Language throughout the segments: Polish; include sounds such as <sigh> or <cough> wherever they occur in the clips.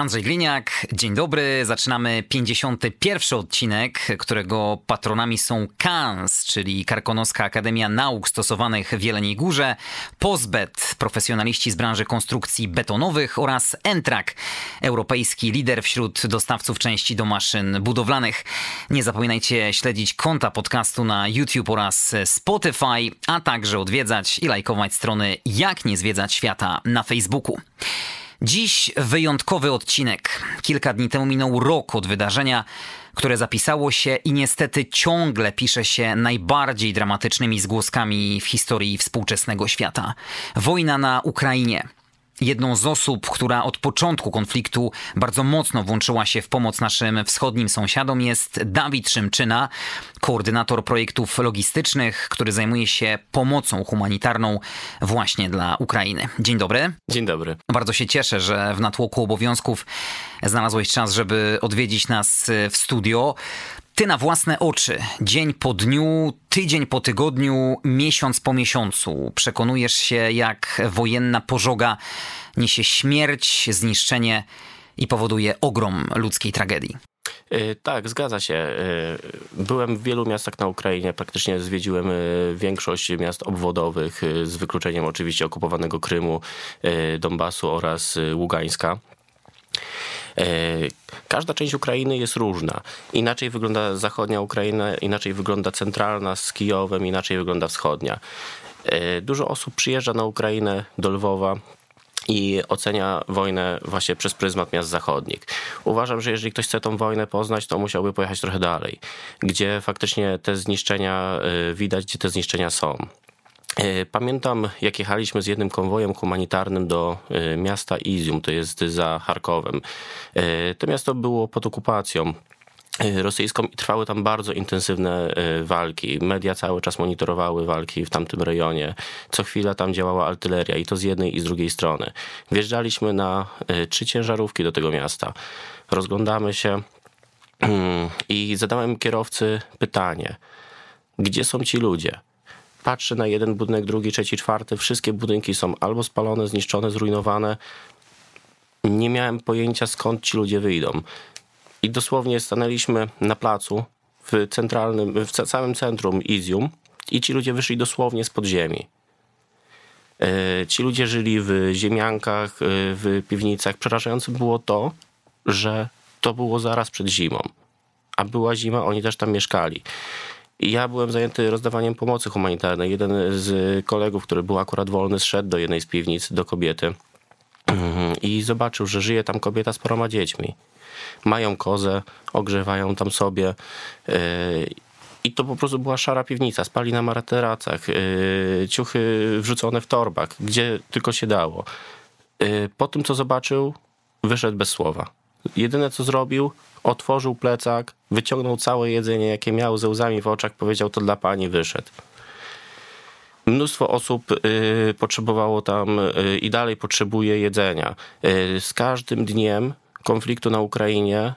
Andrzej Gliniak, dzień dobry. Zaczynamy 51 odcinek, którego patronami są KANS, czyli Karkonoska Akademia Nauk Stosowanych w Jeleniej Górze, Pozbet, profesjonaliści z branży konstrukcji betonowych oraz Entrak, europejski lider wśród dostawców części do maszyn budowlanych. Nie zapominajcie śledzić konta podcastu na YouTube oraz Spotify, a także odwiedzać i lajkować strony Jak nie zwiedzać świata na Facebooku. Dziś wyjątkowy odcinek. Kilka dni temu minął rok od wydarzenia, które zapisało się i niestety ciągle pisze się najbardziej dramatycznymi zgłoskami w historii współczesnego świata. Wojna na Ukrainie. Jedną z osób, która od początku konfliktu bardzo mocno włączyła się w pomoc naszym wschodnim sąsiadom jest Dawid Szymczyna, koordynator projektów logistycznych, który zajmuje się pomocą humanitarną właśnie dla Ukrainy. Dzień dobry. Dzień dobry. Bardzo się cieszę, że w natłoku obowiązków znalazłeś czas, żeby odwiedzić nas w studio. Ty na własne oczy, dzień po dniu, tydzień po tygodniu, miesiąc po miesiącu przekonujesz się, jak wojenna pożoga niesie śmierć, zniszczenie i powoduje ogrom ludzkiej tragedii. E, tak, zgadza się. E, byłem w wielu miastach na Ukrainie, praktycznie zwiedziłem e, większość miast obwodowych, z wykluczeniem oczywiście okupowanego Krymu, Donbasu oraz Ługańska. E, każda część Ukrainy jest różna. Inaczej wygląda zachodnia Ukraina, inaczej wygląda centralna z Kijowem, inaczej wygląda wschodnia. E, dużo osób przyjeżdża na Ukrainę do Lwowa, i ocenia wojnę właśnie przez pryzmat miast zachodnich. Uważam, że jeżeli ktoś chce tą wojnę poznać, to musiałby pojechać trochę dalej, gdzie faktycznie te zniszczenia e, widać, gdzie te zniszczenia są. E, pamiętam, jak jechaliśmy z jednym konwojem humanitarnym do e, miasta Izium, to jest za Charkowem. E, to miasto było pod okupacją rosyjską i trwały tam bardzo intensywne walki. Media cały czas monitorowały walki w tamtym rejonie. Co chwila tam działała artyleria i to z jednej i z drugiej strony. Wjeżdżaliśmy na trzy ciężarówki do tego miasta. Rozglądamy się i zadałem kierowcy pytanie: gdzie są ci ludzie? Patrzę na jeden budynek, drugi, trzeci, czwarty, wszystkie budynki są albo spalone, zniszczone, zrujnowane. Nie miałem pojęcia skąd ci ludzie wyjdą. I dosłownie stanęliśmy na placu w centralnym, w całym centrum Izium i ci ludzie wyszli dosłownie z podziemi. E, ci ludzie żyli w ziemiankach, e, w piwnicach. Przerażające było to, że to było zaraz przed zimą. A była zima, oni też tam mieszkali. Ja byłem zajęty rozdawaniem pomocy humanitarnej. Jeden z kolegów, który był akurat wolny, zszedł do jednej z piwnic, do kobiety mhm. i zobaczył, że żyje tam kobieta z paroma dziećmi. Mają kozę, ogrzewają tam sobie. E, I to po prostu była szara piwnica. Spali na materacach, e, ciuchy wrzucone w torbach, gdzie tylko się dało. E, po tym, co zobaczył, wyszedł bez słowa. Jedyne, co zrobił, otworzył plecak, wyciągnął całe jedzenie, jakie miał ze łzami w oczach, powiedział to dla pani, wyszedł. Mnóstwo osób y, potrzebowało tam y, i dalej potrzebuje jedzenia. Y, z każdym dniem konfliktu na Ukrainie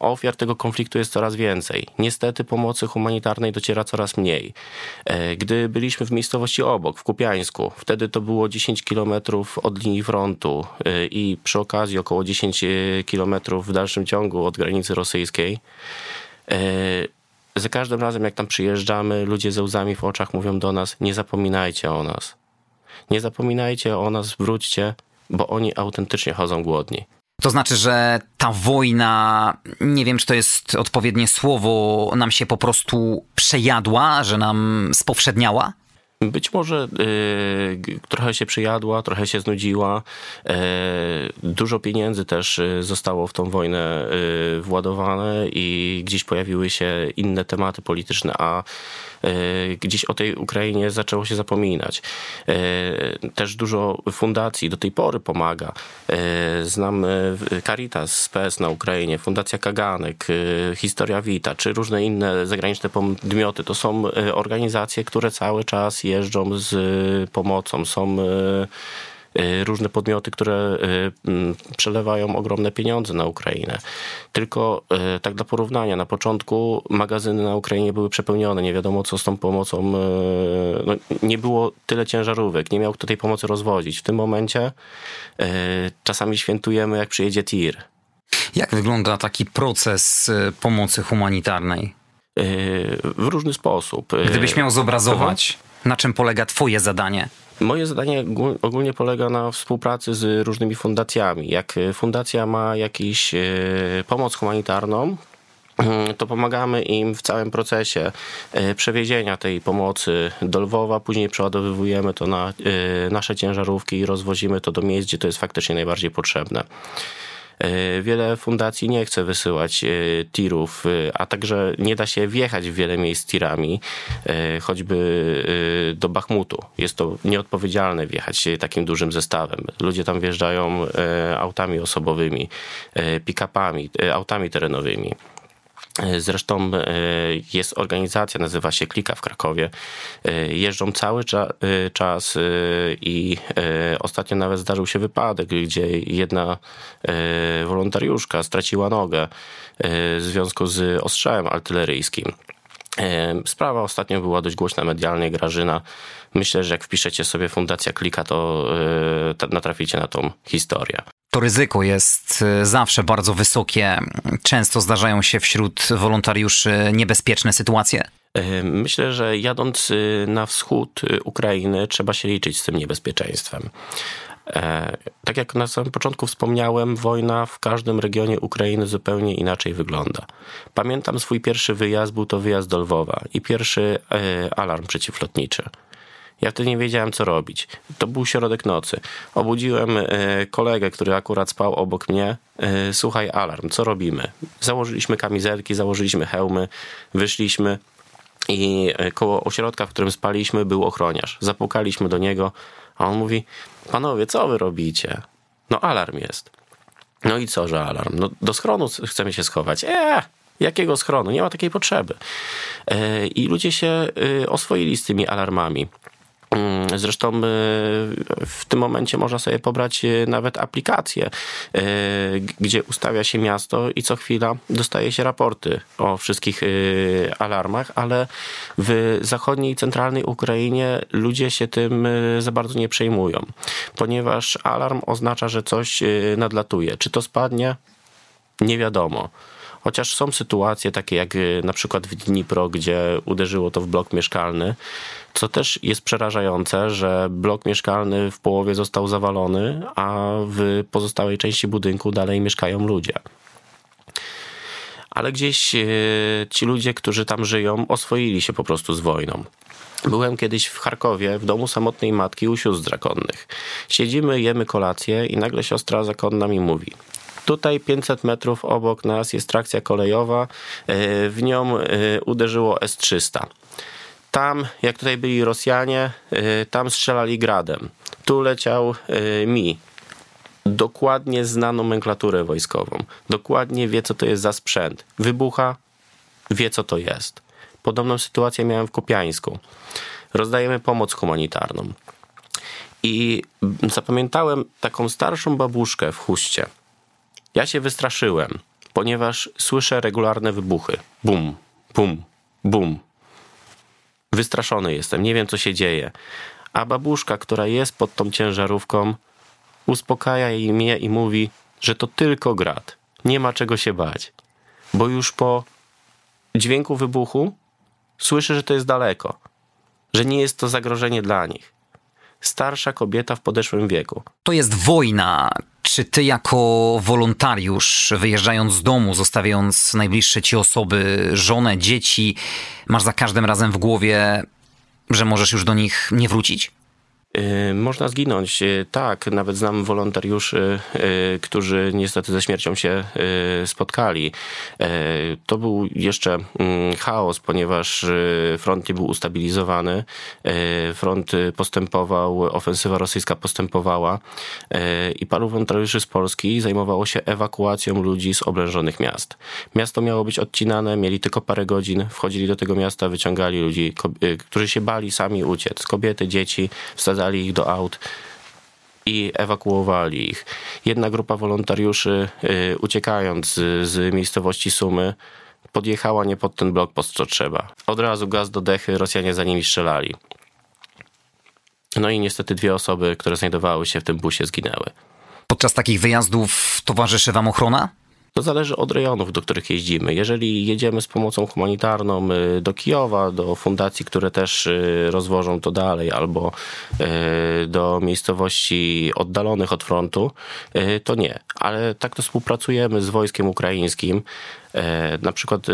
ofiar tego konfliktu jest coraz więcej. Niestety pomocy humanitarnej dociera coraz mniej. Y, gdy byliśmy w miejscowości obok, w Kupiańsku, wtedy to było 10 kilometrów od linii frontu y, i przy okazji około 10 kilometrów w dalszym ciągu od granicy rosyjskiej. Za każdym razem, jak tam przyjeżdżamy, ludzie ze łzami w oczach mówią do nas: Nie zapominajcie o nas. Nie zapominajcie o nas, wróćcie, bo oni autentycznie chodzą głodni. To znaczy, że ta wojna, nie wiem czy to jest odpowiednie słowo, nam się po prostu przejadła, że nam spowszedniała? Być może y, trochę się przyjadła, trochę się znudziła. Y, dużo pieniędzy też y, zostało w tą wojnę y, władowane i gdzieś pojawiły się inne tematy polityczne, a gdzieś o tej Ukrainie zaczęło się zapominać. Też dużo fundacji do tej pory pomaga. Znam Caritas z PS na Ukrainie, Fundacja Kaganek, Historia Vita, czy różne inne zagraniczne podmioty. To są organizacje, które cały czas jeżdżą z pomocą, są Y, różne podmioty, które y, przelewają ogromne pieniądze na Ukrainę. Tylko y, tak dla porównania, na początku magazyny na Ukrainie były przepełnione, nie wiadomo co z tą pomocą, no, nie było tyle ciężarówek, nie miał kto tej pomocy rozwozić. W tym momencie czasami świętujemy, jak przyjedzie tir. Jak wygląda taki proces pomocy humanitarnej? W różny sposób. Gdybyś miał zobrazować, na czym polega Twoje zadanie? Moje zadanie ogólnie polega na współpracy z różnymi fundacjami. Jak e, fundacja ma jakąś e, pomoc humanitarną, <clears throat> to pomagamy im w całym procesie e, przewiezienia tej pomocy do Lwowa, później przeładowywujemy to na nasze ciężarówki i rozwozimy to do miejsc, gdzie to jest faktycznie najbardziej potrzebne. E, wiele fundacji nie chce wysyłać e, tirów, e, a także nie da się wjechać w wiele miejsc tirami, choćby do Bachmutu. Jest to nieodpowiedzialne wjechać takim dużym zestawem. Ludzie tam wjeżdżają autami osobowymi, pick-upami, autami terenowymi. Zresztą e, jest organizacja, nazywa się Klika w Krakowie. E, jeżdżą cały e, czas i ostatnio nawet zdarzył się wypadek, gdzie jedna wolontariuszka straciła nogę w związku z ostrzałem artyleryjskim. Sprawa ostatnio była dość głośna medialnie. Grażyna, myślę, że jak wpiszecie sobie Fundacja Klika, to natraficie na tą historię to ryzyko jest y, zawsze bardzo wysokie. Często zdarzają się wśród wolontariuszy niebezpieczne sytuacje. Myślę, że jadąc y, na wschód y, Ukrainy, trzeba się liczyć z tym niebezpieczeństwem. E, tak jak na samym początku wspomniałem, wojna w każdym regionie Ukrainy zupełnie inaczej wygląda. Pamiętam swój pierwszy wyjazd, był to wyjazd do Lwowa i pierwszy e, alarm przeciwlotniczy. Ja wtedy nie wiedziałem, co robić. To był środek nocy. Obudziłem e, kolegę, który akurat spał obok mnie. E, słuchaj, alarm, co robimy? Założyliśmy kamizelki, założyliśmy hełmy, wyszliśmy i e, koło ośrodka, w którym spaliśmy, był ochroniarz. Zapukaliśmy do niego, a on mówi: Panowie, co wy robicie? No, alarm jest. No i co, że alarm? No, do schronu chcemy się schować. Eee, jakiego schronu? Nie ma takiej potrzeby. I ludzie się oswoili z tymi alarmami. Mm, zresztą y, w tym momencie można sobie pobrać y, nawet aplikację, y, gdzie ustawia się miasto i co chwila dostaje się raporty o wszystkich alarmach, ale w zachodniej i centralnej Ukrainie ludzie się tym za bardzo nie przejmują, ponieważ alarm oznacza, że coś nadlatuje. Czy to spadnie? Nie wiadomo. Chociaż są sytuacje takie jak na przykład w Dnipro, gdzie uderzyło to w blok mieszkalny, co też jest przerażające, że blok mieszkalny w połowie został zawalony, a w pozostałej części budynku dalej mieszkają ludzie. Ale gdzieś e, ci ludzie, którzy tam żyją, oswoili się po prostu z wojną. Byłem kiedyś w Charkowie, w domu samotnej matki u sióstr zakonnych. Siedzimy, jemy kolację i nagle siostra zakonna mi mówi – Tutaj 500 metrów obok nas jest trakcja kolejowa, e, w nią e, uderzyło S-300. Tam, jak tutaj byli Rosjanie, y, tam strzelali gradem. Tu leciał Mi. Dokładnie zna nomenklaturę wojskową. Dokładnie wie, co to jest za sprzęt. Wybucha, wie, co to jest. Podobną sytuację miałem w Kopiańsku. Rozdajemy pomoc humanitarną. I zapamiętałem taką starszą babuszkę w huście. Ja się wystraszyłem, ponieważ słyszę regularne wybuchy. Bum, bum, bum, Wystraszony jestem, nie wiem co się dzieje. A babuszka, która jest pod tą ciężarówką, uspokaja jej mnie i mówi, że to tylko grad. Nie ma czego się bać. Bo już po dźwięku wybuchu słyszę, że to jest daleko. Że nie jest to zagrożenie dla nich. Starsza kobieta w podeszłym wieku. To jest wojna. Czy ty jako wolontariusz, wyjeżdżając z domu, zostawiając najbliższe ci osoby, żonę, dzieci, masz za każdym razem w głowie, że możesz już do nich nie wrócić? Y, można zginąć, y, tak. Nawet znam wolontariuszy, y, którzy niestety ze śmiercią się spotkali. To był jeszcze mm, chaos, ponieważ front nie był ustabilizowany. Front postępował, ofensywa rosyjska postępowała i paru wolontariuszy z Polski zajmowało się ewakuacją ludzi z oblężonych miast. Miasto miało być odcinane, mieli tylko parę godzin, wchodzili do tego miasta, wyciągali ludzi, którzy się bali sami uciec. Kobiety, dzieci, wsadzali wsadzali ich do aut i ewakuowali ich. Jedna grupa wolontariuszy, y, uciekając z, z miejscowości Sumy, podjechała nie pod ten blok, po co trzeba. Od razu gaz do dechy, Rosjanie za nimi strzelali. No i niestety dwie osoby, które znajdowały się w tym busie, zginęły. Podczas takich wyjazdów towarzyszy wam ochrona? To zależy od rejonów, do których jeździmy. Jeżeli jedziemy z pomocą humanitarną y, do Kijowa, do fundacji, które też y, rozwożą to dalej, albo y, do miejscowości oddalonych od frontu, to nie. Ale tak to współpracujemy z wojskiem ukraińskim. Na przykład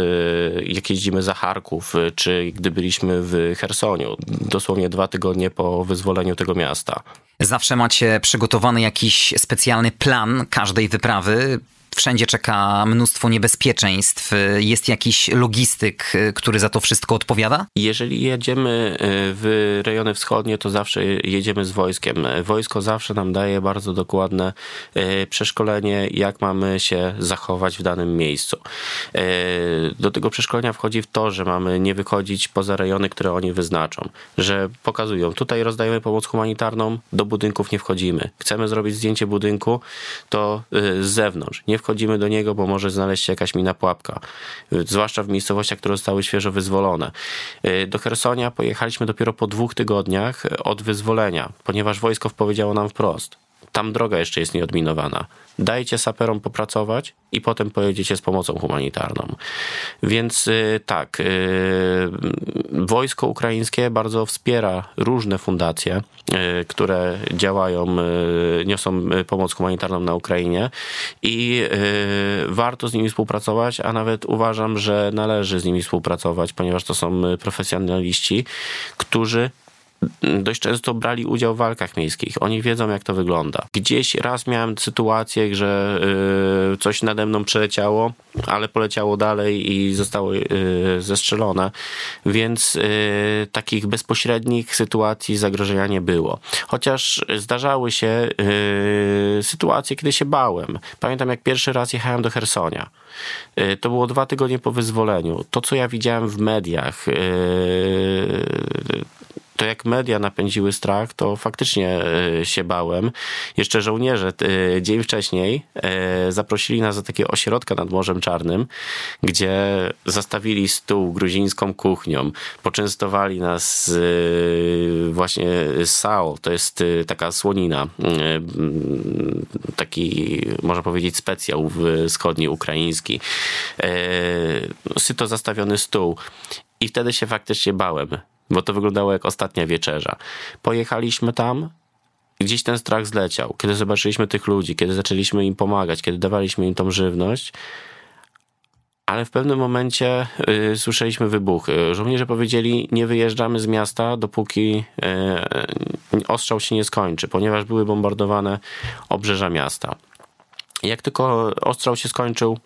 jak jeździmy za Charków, czy gdy byliśmy w Chersoniu, dosłownie dwa tygodnie po wyzwoleniu tego miasta. Zawsze macie przygotowany jakiś specjalny plan każdej wyprawy? Wszędzie czeka mnóstwo niebezpieczeństw. Jest jakiś logistyk, który za to wszystko odpowiada? Jeżeli jedziemy e, w rejony wschodnie, to zawsze jedziemy z wojskiem. Wojsko zawsze nam daje bardzo dokładne e, przeszkolenie, jak mamy się zachować w danym miejscu. Do tego przeszkolenia wchodzi w to, że mamy nie wychodzić poza rejony, które oni wyznaczą. Że pokazują, tutaj rozdajemy pomoc humanitarną, do budynków nie wchodzimy. Chcemy zrobić zdjęcie budynku, to z zewnątrz. Nie wchodzimy do niego, bo może znaleźć się jakaś mina pułapka. Zwłaszcza w miejscowościach, które zostały świeżo wyzwolone. Y, do Hersonia pojechaliśmy dopiero po dwóch tygodniach od wyzwolenia, ponieważ wojsko powiedziało nam wprost tam droga jeszcze jest nieodminowana. Dajcie saperom popracować i potem pojedziecie z pomocą humanitarną. Więc y, tak, y, wojsko ukraińskie bardzo wspiera różne fundacje, y, które działają, niosą pomoc humanitarną na Ukrainie i warto z nimi współpracować, a nawet uważam, że należy z nimi współpracować, ponieważ to są profesjonaliści, którzy dość często brali udział w walkach miejskich. Oni wiedzą, jak to wygląda. Gdzieś raz miałem sytuację, że y, coś nade mną przeleciało, ale poleciało dalej i zostało y, zestrzelone, więc y, takich bezpośrednich sytuacji zagrożenia nie było. Chociaż zdarzały się sytuacje, kiedy się bałem. Pamiętam, jak pierwszy raz jechałem do Hersonia. To było dwa tygodnie po wyzwoleniu. To, co ja widziałem w mediach, to jak media napędziły strach, to faktycznie e, się bałem. Jeszcze żołnierze e, dzień wcześniej e, zaprosili nas do takiego ośrodka nad Morzem Czarnym, gdzie zastawili stół gruzińską kuchnią, poczęstowali nas właśnie sao, to jest taka słonina, taki można powiedzieć specjał wschodni ukraiński. Syto zastawiony stół. I wtedy się faktycznie bałem bo to wyglądało jak ostatnia wieczerza. Pojechaliśmy tam, gdzieś ten strach zleciał. Kiedy zobaczyliśmy tych ludzi, kiedy zaczęliśmy im pomagać, kiedy dawaliśmy im tą żywność, ale w pewnym momencie y, słyszeliśmy wybuchy. Żołnierze powiedzieli: Nie wyjeżdżamy z miasta, dopóki y, ostrzał się nie skończy, ponieważ były bombardowane obrzeża miasta. Jak tylko ostrzał się skończył,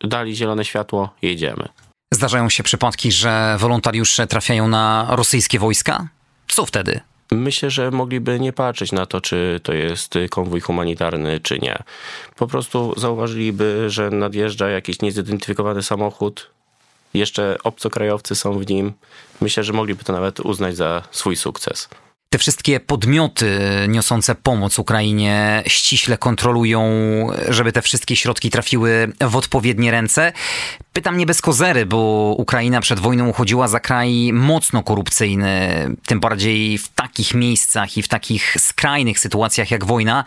dali zielone światło, jedziemy. Zdarzają się przypadki, że wolontariusze trafiają na rosyjskie wojska? Co wtedy? Myślę, że mogliby nie patrzeć na to, czy to jest konwój humanitarny, czy nie. Po prostu zauważyliby, że nadjeżdża jakiś niezidentyfikowany samochód, jeszcze obcokrajowcy są w nim. Myślę, że mogliby to nawet uznać za swój sukces. Te wszystkie podmioty niosące pomoc Ukrainie ściśle kontrolują, żeby te wszystkie środki trafiły w odpowiednie ręce. Pytam nie bez kozery, bo Ukraina przed wojną uchodziła za kraj mocno korupcyjny, tym bardziej w takich miejscach i w takich skrajnych sytuacjach jak wojna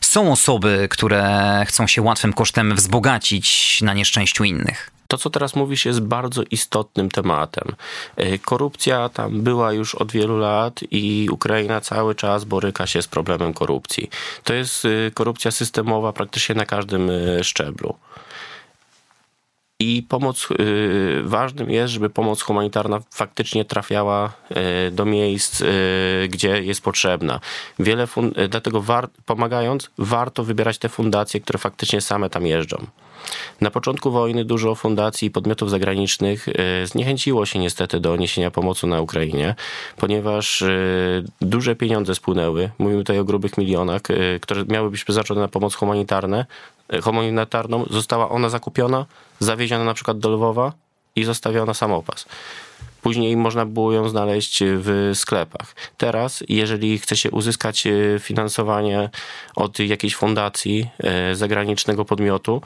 są osoby, które chcą się łatwym kosztem wzbogacić na nieszczęściu innych. To, co teraz mówisz, jest bardzo istotnym tematem. E, korupcja tam była już od wielu lat i Ukraina cały czas boryka się z problemem korupcji. To jest e, korupcja systemowa praktycznie na każdym e, szczeblu. I pomoc, y, ważnym jest, żeby pomoc humanitarna faktycznie trafiała y, do miejsc, y, gdzie jest potrzebna. Wiele dlatego war, pomagając, warto wybierać te fundacje, które faktycznie same tam jeżdżą. Na początku wojny dużo fundacji i podmiotów zagranicznych zniechęciło się niestety do niesienia pomocy na Ukrainie, ponieważ duże pieniądze spłynęły, mówimy tutaj o grubych milionach, które miały być przeznaczone na pomoc humanitarną, humanitarną, została ona zakupiona, zawieziona na przykład do Lwowa i zostawiona samopas. Później można było ją znaleźć w sklepach. Teraz, jeżeli chce się uzyskać e, finansowanie od jakiejś fundacji, e, zagranicznego podmiotu,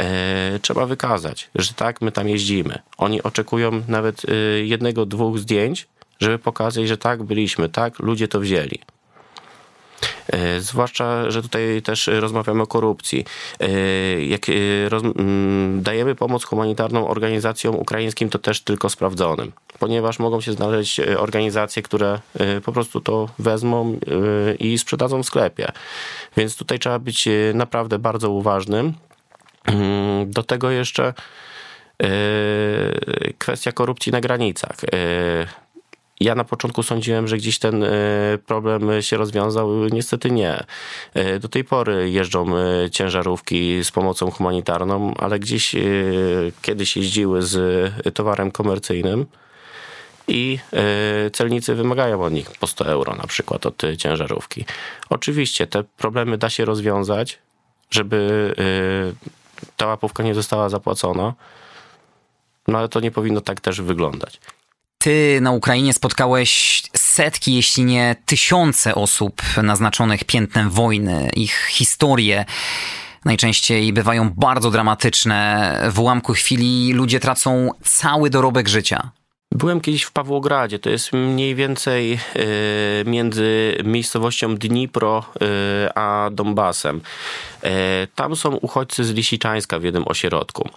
e, trzeba wykazać, że tak, my tam jeździmy. Oni oczekują nawet jednego, dwóch zdjęć, żeby pokazać, że tak, byliśmy, tak, ludzie to wzięli. E, zwłaszcza, że tutaj też rozmawiamy o korupcji. E, jak e, dajemy pomoc humanitarną organizacjom ukraińskim, to też tylko sprawdzonym, ponieważ mogą się znaleźć organizacje, które po prostu to wezmą i sprzedadzą w sklepie. Więc tutaj trzeba być naprawdę bardzo uważnym. Mm, do tego jeszcze kwestia korupcji na granicach. Ja na początku sądziłem, że gdzieś ten e, problem się rozwiązał. Niestety nie. E, do tej pory jeżdżą e, ciężarówki z pomocą humanitarną, ale gdzieś kiedyś jeździły z towarem komercyjnym i celnicy wymagają od nich po 100 euro na przykład od ciężarówki. Oczywiście te problemy da się rozwiązać, żeby ta łapówka nie została zapłacona, no ale to nie powinno tak też wyglądać. Ty na Ukrainie spotkałeś setki, jeśli nie tysiące osób naznaczonych piętnem wojny, ich historie najczęściej bywają bardzo dramatyczne. W ułamku chwili ludzie tracą cały dorobek życia. Byłem kiedyś w Pawłogradzie, to jest mniej więcej e, między miejscowością Dnipro e, a Donbasem. E, tam są uchodźcy z Lisiczańska w jednym ośrodku.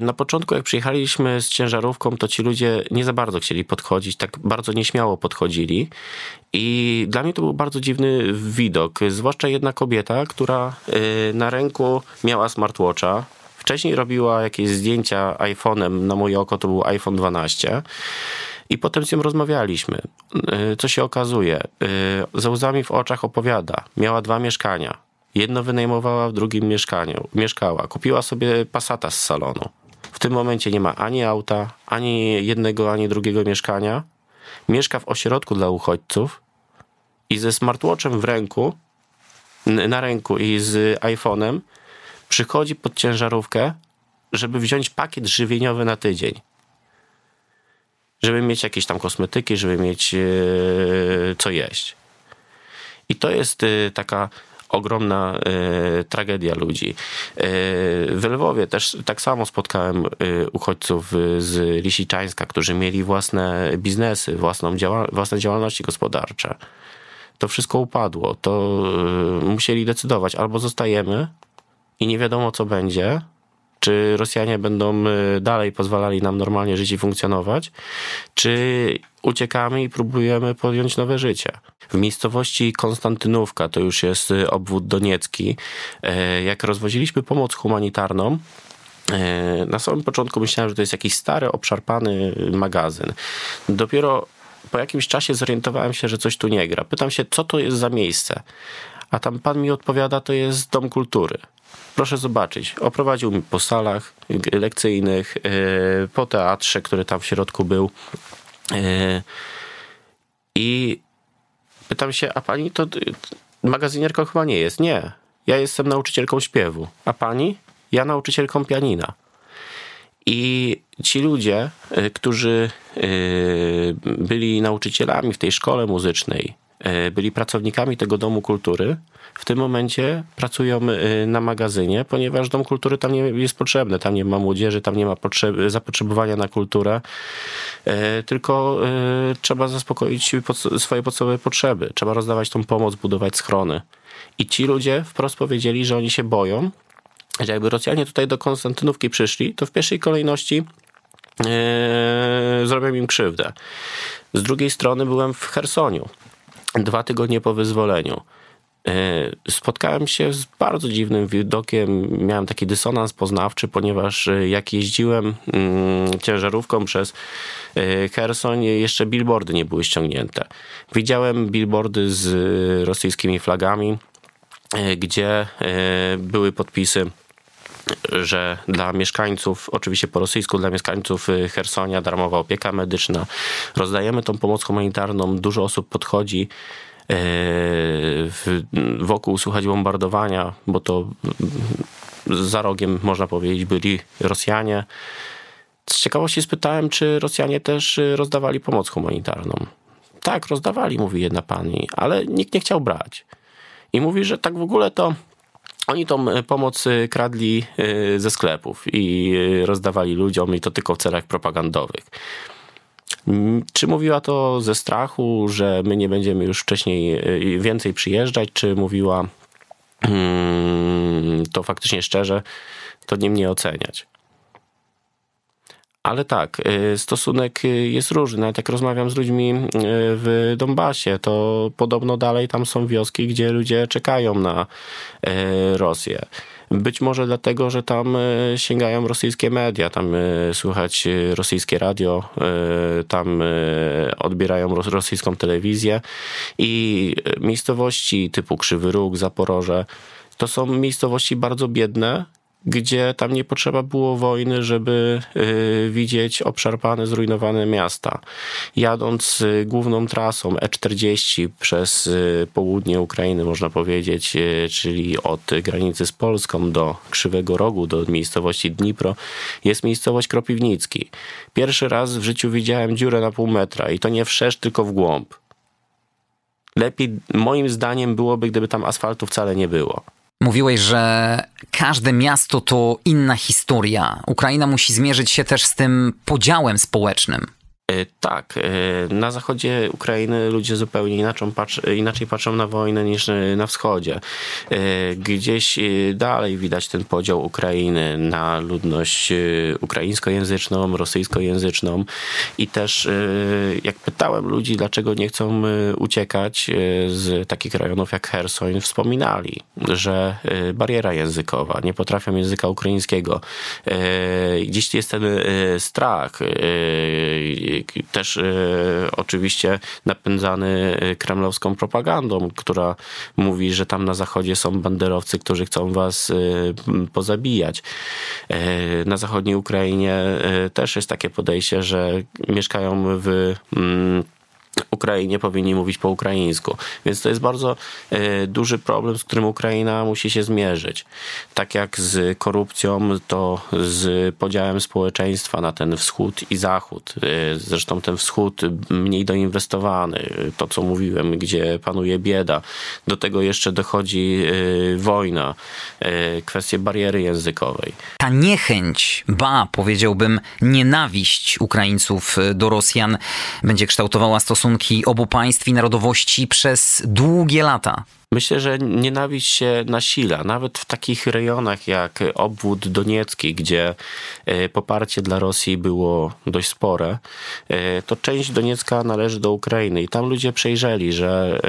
Na początku, jak przyjechaliśmy z ciężarówką, to ci ludzie nie za bardzo chcieli podchodzić, tak bardzo nieśmiało podchodzili. I dla mnie to był bardzo dziwny widok, zwłaszcza jedna kobieta, która na ręku miała smartwatcha, Wcześniej robiła jakieś zdjęcia iPhone'em, na moje oko to był iPhone 12. I potem z nią rozmawialiśmy. Y, co się okazuje? Y, ze łzami w oczach opowiada. Miała dwa mieszkania. Jedno wynajmowała w drugim mieszkaniu. Mieszkała. Kupiła sobie Passata z salonu. W tym momencie nie ma ani auta, ani jednego, ani drugiego mieszkania. Mieszka w ośrodku dla uchodźców i ze smartwatchem w ręku, na ręku i z iPhone'em przychodzi pod ciężarówkę, żeby wziąć pakiet żywieniowy na tydzień. Żeby mieć jakieś tam kosmetyki, żeby mieć e, co jeść. I to jest e, taka ogromna e, tragedia ludzi. w Lwowie też tak samo spotkałem uchodźców z Lisiczańska, którzy mieli własne biznesy, własną działa własne działalności gospodarcze. To wszystko upadło. To musieli decydować albo zostajemy, i nie wiadomo, co będzie. Czy Rosjanie będą y, dalej pozwalali nam normalnie żyć i funkcjonować, czy uciekamy i próbujemy podjąć nowe życie. W miejscowości Konstantynówka, to już jest y, obwód doniecki, e, jak rozwoziliśmy pomoc humanitarną, na samym początku myślałem, że to jest jakiś stary, obszarpany magazyn. Dopiero po jakimś czasie zorientowałem się, że coś tu nie gra. Pytam się, co to jest za miejsce. A tam pan mi odpowiada, to jest dom kultury. Proszę zobaczyć, oprowadził mi po salach lekcyjnych, e, po teatrze, który tam w środku był. E, I pytam się, a pani to magazynierką chyba nie jest? Nie. Ja jestem nauczycielką śpiewu. A pani? Ja nauczycielką pianina. I ci ludzie, e, którzy byli nauczycielami w tej szkole muzycznej, byli pracownikami tego domu kultury, w tym momencie pracują y, na magazynie, ponieważ Dom Kultury tam nie jest potrzebny, tam nie ma młodzieży, tam nie ma potrzeby, zapotrzebowania na kulturę, e, tylko y, trzeba zaspokoić swoje podstawowe potrzeby. Trzeba rozdawać tą pomoc, budować schrony. I ci ludzie wprost powiedzieli, że oni się boją, że jakby Rosjanie tutaj do Konstantynówki przyszli, to w pierwszej kolejności e, zrobią im krzywdę. Z drugiej strony byłem w Chersoniu dwa tygodnie po wyzwoleniu. Spotkałem się z bardzo dziwnym widokiem. Miałem taki dysonans poznawczy, ponieważ jak jeździłem mm, ciężarówką przez Hersoń, jeszcze billboardy nie były ściągnięte. Widziałem billboardy z rosyjskimi flagami, gdzie były podpisy że dla mieszkańców, oczywiście po rosyjsku, dla mieszkańców Hersonia darmowa opieka medyczna. Rozdajemy tą pomoc humanitarną, dużo osób podchodzi. Y, wokół słychać bombardowania, bo to za rogiem, można powiedzieć, byli Rosjanie. Z ciekawości spytałem, czy Rosjanie też rozdawali pomoc humanitarną. Tak, rozdawali, mówi jedna pani, ale nikt nie chciał brać. I mówi, że tak w ogóle to oni tą e, pomoc e, kradli e, ze sklepów i rozdawali ludziom i to tylko w celach propagandowych. Mm, czy mówiła to ze strachu, że my nie będziemy już wcześniej więcej przyjeżdżać, czy mówiła mm, to faktycznie szczerze, to nie mnie oceniać. Ale tak, y, stosunek y, jest różny. Nawet jak rozmawiam z ludźmi w Donbasie, to podobno dalej tam są wioski, gdzie ludzie czekają na Rosję. Być może dlatego, że tam sięgają rosyjskie media, tam słychać rosyjskie radio, tam odbierają rosyjską telewizję i miejscowości typu Krzywy Róg, Zaporoże, to są miejscowości bardzo biedne, gdzie tam nie potrzeba było wojny, żeby y, widzieć obszarpane, zrujnowane miasta. Jadąc y, główną trasą E40 przez y, południe Ukrainy, można powiedzieć, czyli od granicy z Polską do Krzywego Rogu, do miejscowości Dnipro, jest miejscowość Kropiwnicki. Pierwszy raz w życiu widziałem dziurę na pół metra i to nie wszerz, tylko w głąb. Lepiej, moim zdaniem, byłoby, gdyby tam asfaltu wcale nie było. Mówiłeś, że każde miasto to inna historia. Ukraina musi zmierzyć się też z tym podziałem społecznym. E, tak, e, na zachodzie Ukrainy ludzie zupełnie inaczej, inaczej patrzą na wojnę niż na wschodzie. E, gdzieś dalej widać ten podział Ukrainy na ludność ukraińskojęzyczną, rosyjskojęzyczną i też jak pytałem ludzi, dlaczego nie chcą uciekać z takich rejonów jak Hersoń, wspominali, że bariera językowa, nie potrafią języka ukraińskiego. Gdzieś jest ten strach też e, oczywiście napędzany e, kremlowską propagandą, która mówi, że tam na zachodzie są banderowcy, którzy chcą was e, pozabijać. Na zachodniej Ukrainie też jest takie podejście, że mieszkają w Ukrainie powinni mówić po ukraińsku. Więc to jest bardzo e, duży problem, z którym Ukraina musi się zmierzyć. Tak jak z korupcją, to z podziałem społeczeństwa na ten wschód i zachód. E, zresztą ten wschód mniej doinwestowany, to co mówiłem, gdzie panuje bieda. Do tego jeszcze dochodzi e, wojna, kwestie bariery językowej. Ta niechęć, ba, powiedziałbym, nienawiść Ukraińców do Rosjan będzie kształtowała stosunek stosunki obu państw i narodowości przez długie lata. Myślę, że nienawiść się nasila, nawet w takich rejonach jak obwód doniecki, gdzie e, poparcie dla Rosji było dość spore, e, to część Doniecka należy do Ukrainy i tam ludzie przejrzeli, że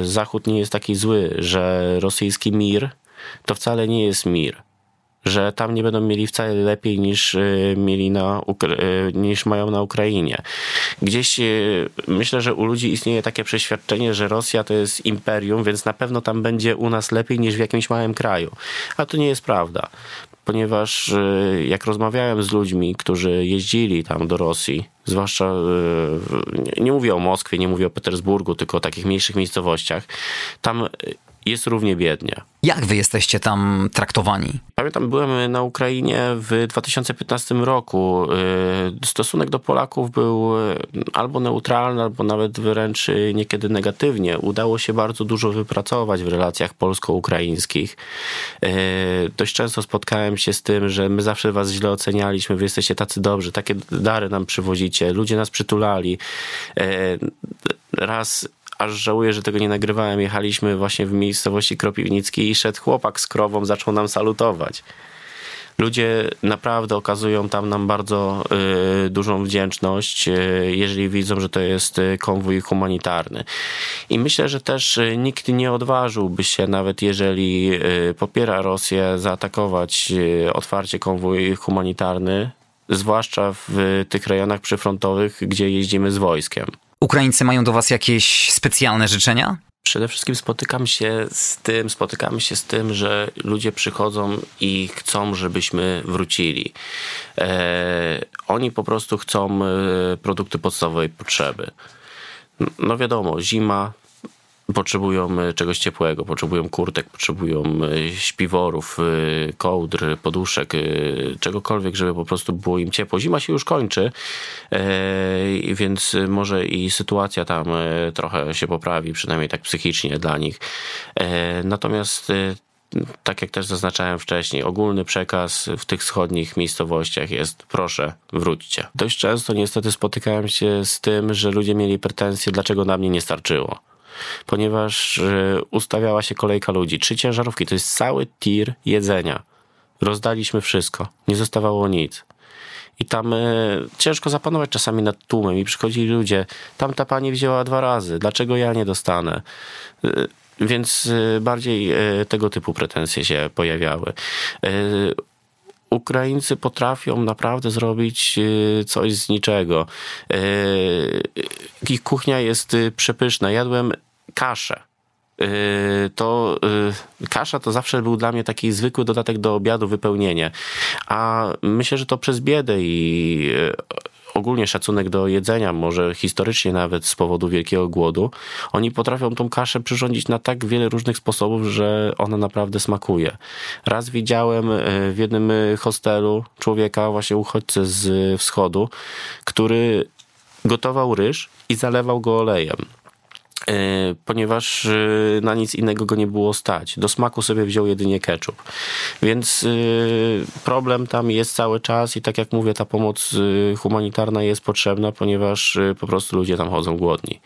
e, Zachód nie jest taki zły, że rosyjski mir to wcale nie jest mir że tam nie będą mieli wcale lepiej niż y, mieli na, y, niż mają na Ukrainie. Gdzieś y, myślę, że u ludzi istnieje takie przeświadczenie, że Rosja to jest imperium, więc na pewno tam będzie u nas lepiej niż w jakimś małym kraju. A to nie jest prawda. Ponieważ jak rozmawiałem z ludźmi, którzy jeździli tam do Rosji, zwłaszcza nie mówię o Moskwie, nie mówię o Petersburgu, tylko o takich mniejszych miejscowościach, tam jest równie biednie. Jak wy jesteście tam traktowani? Pamiętam, byłem na Ukrainie w 2015 roku. Y, stosunek do Polaków był y, albo neutralny, albo nawet wręcz y, niekiedy negatywnie. Udało się bardzo dużo wypracować w relacjach polsko-ukraińskich. Dość często spotkałem się z tym, że my zawsze was źle ocenialiśmy, wy jesteście tacy dobrzy, takie dary nam przywozicie, ludzie nas przytulali. Raz aż żałuję, że tego nie nagrywałem. Jechaliśmy właśnie w miejscowości Kropiwnickiej i szedł chłopak z krową, zaczął nam salutować. Ludzie naprawdę okazują tam nam bardzo y, dużą wdzięczność, y, jeżeli widzą, że to jest y, konwój humanitarny. I myślę, że też y, nikt nie odważyłby się, nawet jeżeli y, popiera Rosję, zaatakować y, otwarcie konwój humanitarny, zwłaszcza w tych rejonach przyfrontowych, gdzie jeździmy z wojskiem. Ukraińcy mają do was jakieś specjalne życzenia? Przede wszystkim spotykam się z tym, spotykamy się z tym, że ludzie przychodzą i chcą, żebyśmy wrócili. E, oni po prostu chcą e, produkty podstawowej potrzeby. No wiadomo, zima, potrzebują e, czegoś ciepłego, potrzebują kurtek, potrzebują e, śpiworów, e, kołdr, poduszek, czegokolwiek, żeby po prostu było im ciepło. Zima się już kończy, więc może i sytuacja tam trochę się poprawi, przynajmniej tak psychicznie dla nich. Natomiast tak jak też zaznaczałem wcześniej, ogólny przekaz w tych wschodnich miejscowościach jest proszę, wróćcie. Dość często niestety spotykałem się z tym, że ludzie mieli pretensje, dlaczego na mnie nie starczyło ponieważ e, ustawiała się kolejka ludzi. Trzy ciężarówki to jest cały tir jedzenia. Rozdaliśmy wszystko, nie zostawało nic. I tam e, ciężko zapanować czasami nad tłumem. I przychodzili ludzie, tam ta pani wzięła dwa razy, dlaczego ja nie dostanę? E, więc bardziej tego typu pretensje się pojawiały. Ukraińcy potrafią naprawdę zrobić coś z niczego. Ich kuchnia jest przepyszna. Jadłem kaszę. Yy, to yy, kasza to zawsze był dla mnie taki zwykły dodatek do obiadu, wypełnienie. A myślę, że to przez biedę i yy, ogólnie szacunek do jedzenia, może historycznie nawet z powodu wielkiego głodu, oni potrafią tą kaszę przyrządzić na tak wiele różnych sposobów, że ona naprawdę smakuje. Raz widziałem w jednym hostelu człowieka, właśnie uchodźcę z wschodu, który gotował ryż i zalewał go olejem. E, ponieważ e, na nic innego go nie było stać. Do smaku sobie wziął jedynie ketchup. Więc e, problem tam jest cały czas i tak jak mówię, ta pomoc humanitarna jest potrzebna, ponieważ po prostu ludzie tam chodzą głodni.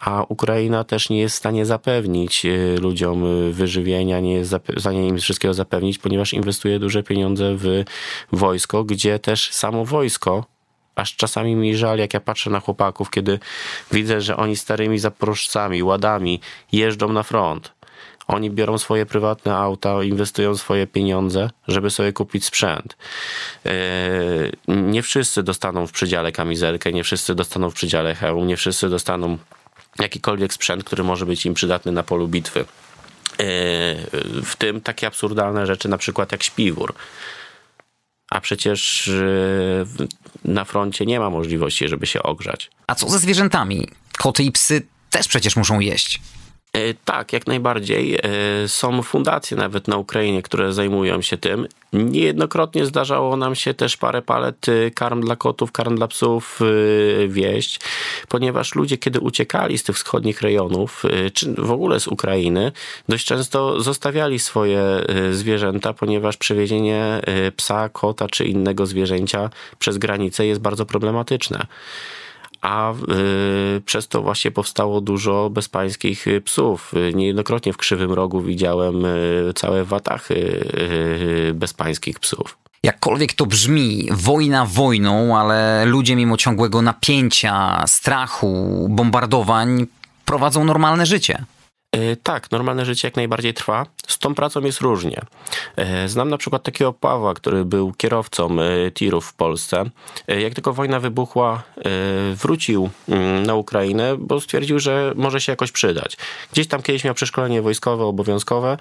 A Ukraina też nie jest w stanie zapewnić ludziom wyżywienia, nie jest w stanie im wszystkiego zapewnić, ponieważ inwestuje duże pieniądze w wojsko, gdzie też samo wojsko aż czasami mi żal, jak ja patrzę na chłopaków, kiedy widzę, że oni starymi zaporożcami, ładami jeżdżą na front. Oni biorą swoje prywatne auta, inwestują swoje pieniądze, żeby sobie kupić sprzęt. E, nie wszyscy dostaną w przedziale kamizelkę, nie wszyscy dostaną w przedziale hełm, nie wszyscy dostaną jakikolwiek sprzęt, który może być im przydatny na polu bitwy. E, w tym takie absurdalne rzeczy, na przykład jak śpiwór a przecież e, na froncie nie ma możliwości, żeby się ogrzać. A co ze zwierzętami? Koty i psy też przecież muszą jeść. E, tak, jak najbardziej. E, są fundacje nawet na Ukrainie, które zajmują się tym. Niejednokrotnie zdarzało nam się też parę palet y, karm dla kotów, karm dla psów wieść, ponieważ ludzie, kiedy uciekali z tych wschodnich rejonów, czy w ogóle z Ukrainy, dość często zostawiali swoje zwierzęta, ponieważ przewiezienie psa, kota czy innego zwierzęcia przez granicę jest bardzo problematyczne a y, przez to właśnie powstało dużo bezpańskich y, psów. Y, niejednokrotnie w Krzywym Rogu widziałem całe watachy bezpańskich psów. Jakkolwiek to brzmi, wojna wojną, ale ludzie mimo ciągłego napięcia, strachu, bombardowań prowadzą normalne życie. E, tak, normalne życie jak najbardziej trwa. Z tą pracą jest różnie. E, znam na przykład takiego Pawła, który był kierowcą e, tirów w Polsce. Jak tylko wojna wybuchła, wrócił mm, na Ukrainę, bo stwierdził, że może się jakoś przydać. Gdzieś tam kiedyś miał przeszkolenie wojskowe, obowiązkowe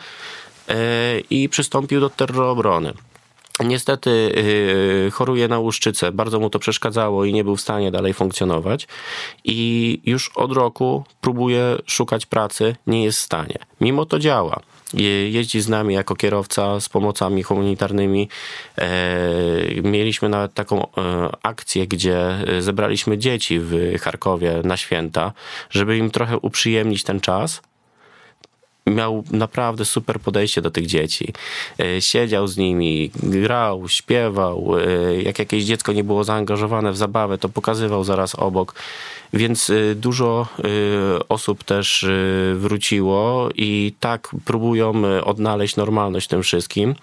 i przystąpił do terrorobrony. Niestety yy, choruje na łuszczycę, bardzo mu to przeszkadzało i nie był w stanie dalej funkcjonować. I już od roku próbuje szukać pracy, nie jest w stanie. Mimo to działa. Jeździ z nami jako kierowca z pomocami humanitarnymi. E, mieliśmy nawet taką e, akcję, gdzie zebraliśmy dzieci w Charkowie na święta, żeby im trochę uprzyjemnić ten czas miał naprawdę super podejście do tych dzieci. E, siedział z nimi, grał, śpiewał. E, jak jakieś dziecko nie było zaangażowane w zabawę, to pokazywał zaraz obok. Więc e, dużo osób też wróciło i tak próbują odnaleźć normalność tym wszystkim.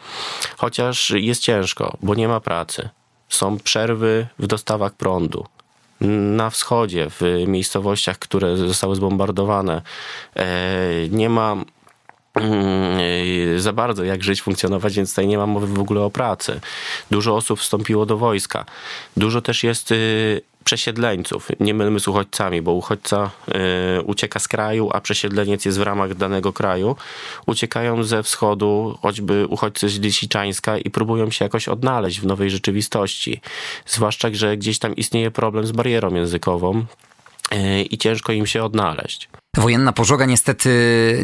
Chociaż jest ciężko, bo nie ma pracy. Są przerwy w dostawach prądu na wschodzie, w miejscowościach, które zostały zbombardowane. Nie ma za bardzo jak żyć, funkcjonować, więc tutaj nie ma mowy w ogóle o pracy. Dużo osób wstąpiło do wojska. Dużo też jest y, przesiedleńców. Nie mylmy z uchodźcami, bo uchodźca y, ucieka z kraju, a przesiedleniec jest w ramach danego kraju. Uciekają ze wschodu, choćby uchodźcy z Lisiczańska i próbują się jakoś odnaleźć w nowej rzeczywistości. Zwłaszcza, że gdzieś tam istnieje problem z barierą językową i ciężko im się odnaleźć. Wojenna pożoga niestety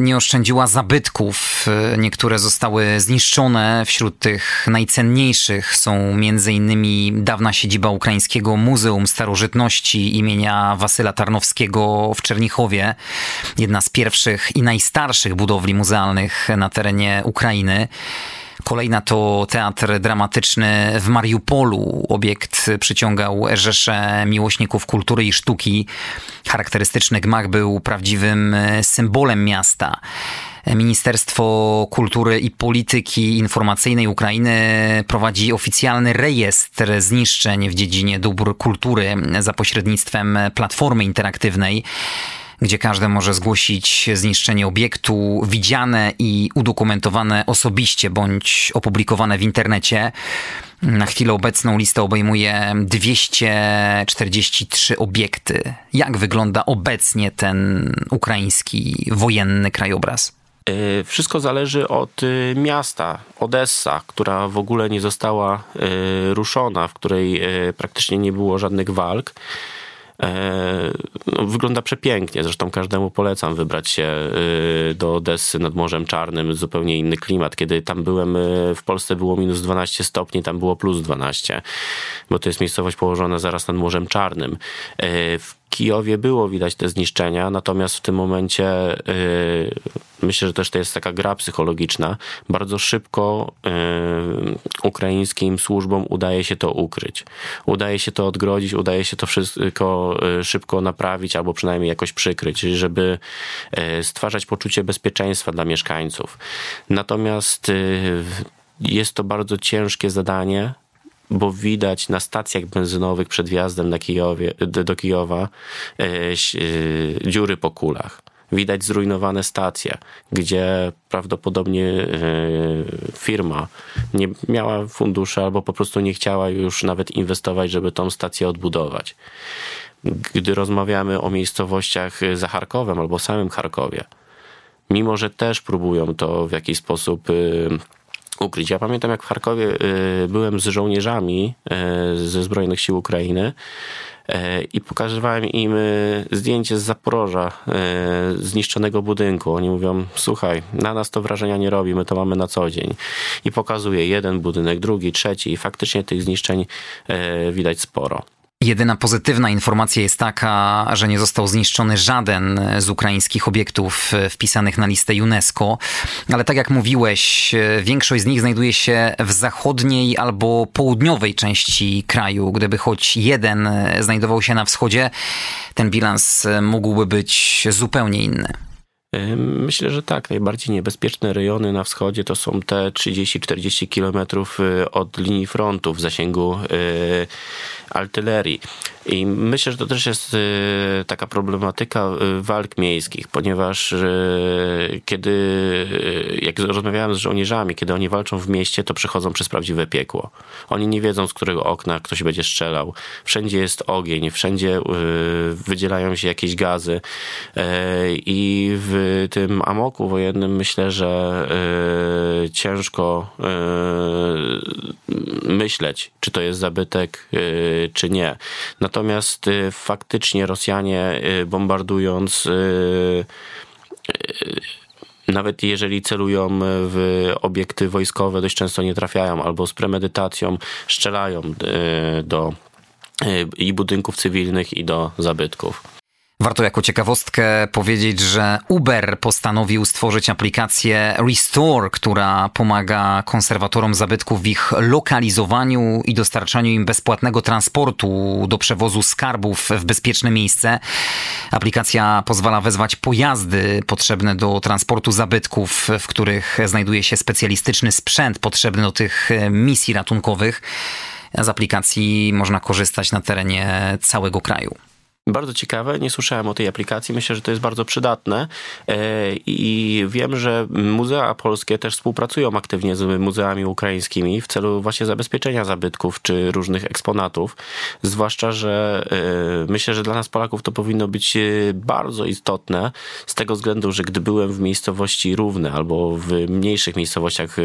nie oszczędziła zabytków. Niektóre zostały zniszczone. Wśród tych najcenniejszych są m.in. dawna siedziba Ukraińskiego Muzeum Starożytności imienia Wasyla Tarnowskiego w Czernichowie. Jedna z pierwszych i najstarszych budowli muzealnych na terenie Ukrainy. Kolejna to teatr dramatyczny w Mariupolu. Obiekt przyciągał rzesze miłośników kultury i sztuki. Charakterystyczny gmach był prawdziwym symbolem miasta. Ministerstwo Kultury i Polityki Informacyjnej Ukrainy prowadzi oficjalny rejestr zniszczeń w dziedzinie dóbr kultury za pośrednictwem platformy interaktywnej gdzie każdy może zgłosić zniszczenie obiektu widziane i udokumentowane osobiście bądź opublikowane w internecie. Na chwilę obecną lista obejmuje 243 obiekty. Jak wygląda obecnie ten ukraiński wojenny krajobraz? E, wszystko zależy od e, miasta, Odessa, która w ogóle nie została e, ruszona, w której praktycznie nie było żadnych walk. E, no, wygląda przepięknie. Zresztą każdemu polecam wybrać się e, do Odessy nad Morzem Czarnym. Zupełnie inny klimat. Kiedy tam byłem, e, w Polsce było minus 12 stopni, tam było plus 12, bo to jest miejscowość położona zaraz nad Morzem Czarnym. W Kijowie było widać te zniszczenia, natomiast w tym momencie yy, myślę, że też to jest taka gra psychologiczna. Bardzo szybko yy, ukraińskim służbom udaje się to ukryć. Udaje się to odgrodzić, udaje się to wszystko yy, szybko naprawić albo przynajmniej jakoś przykryć, żeby yy, stwarzać poczucie bezpieczeństwa dla mieszkańców. Natomiast yy, jest to bardzo ciężkie zadanie, bo widać na stacjach benzynowych przed wjazdem na Kijowie, do Kijowa e, e, dziury po kulach. Widać zrujnowane stacje, gdzie prawdopodobnie e, firma nie miała funduszy albo po prostu nie chciała już nawet inwestować, żeby tą stację odbudować. Gdy rozmawiamy o miejscowościach za Charkowem albo samym Charkowie, mimo że też próbują to w jakiś sposób ukryć. Ja pamiętam, jak w Charkowie y, byłem z żołnierzami y, ze Zbrojnych Sił Ukrainy y, i pokazywałem im zdjęcie z Zaporoża, zniszczonego budynku. Oni mówią, słuchaj, na nas to wrażenia nie robi, my to mamy na co dzień. I pokazuje jeden budynek, drugi, trzeci i faktycznie tych zniszczeń widać sporo. Jedyna pozytywna informacja jest taka, że nie został zniszczony żaden z ukraińskich obiektów wpisanych na listę UNESCO, ale tak jak mówiłeś, większość z nich znajduje się w zachodniej albo południowej części kraju. Gdyby choć jeden znajdował się na wschodzie, ten bilans mógłby być zupełnie inny. Myślę, że tak. Najbardziej niebezpieczne rejony na wschodzie to są te 30-40 kilometrów od linii frontu w zasięgu artylerii. I myślę, że to też jest y, taka problematyka y, walk miejskich, ponieważ y, kiedy, jak rozmawiałem z żołnierzami, kiedy oni walczą w mieście, to przechodzą przez prawdziwe piekło. Oni nie wiedzą, z którego okna ktoś będzie strzelał. Wszędzie jest ogień, wszędzie wydzielają się jakieś gazy. I w tym amoku wojennym myślę, że ciężko myśleć, czy to jest zabytek, czy nie. Natomiast y, faktycznie Rosjanie y, bombardując y, nawet jeżeli celują w obiekty wojskowe, dość często nie trafiają, albo z premedytacją strzelają do i budynków cywilnych, i do zabytków. Warto jako ciekawostkę powiedzieć, że Uber postanowił stworzyć aplikację Restore, która pomaga konserwatorom zabytków w ich lokalizowaniu i dostarczaniu im bezpłatnego transportu do przewozu skarbów w bezpieczne miejsce. Aplikacja pozwala wezwać pojazdy potrzebne do transportu zabytków, w których znajduje się specjalistyczny sprzęt potrzebny do tych misji ratunkowych. Z aplikacji można korzystać na terenie całego kraju. Bardzo ciekawe, nie słyszałem o tej aplikacji. Myślę, że to jest bardzo przydatne e, i wiem, że muzea polskie też współpracują aktywnie z muzeami ukraińskimi w celu właśnie zabezpieczenia zabytków czy różnych eksponatów. Zwłaszcza, że e, myślę, że dla nas Polaków to powinno być e, bardzo istotne z tego względu, że gdy byłem w miejscowości Równe albo w mniejszych miejscowościach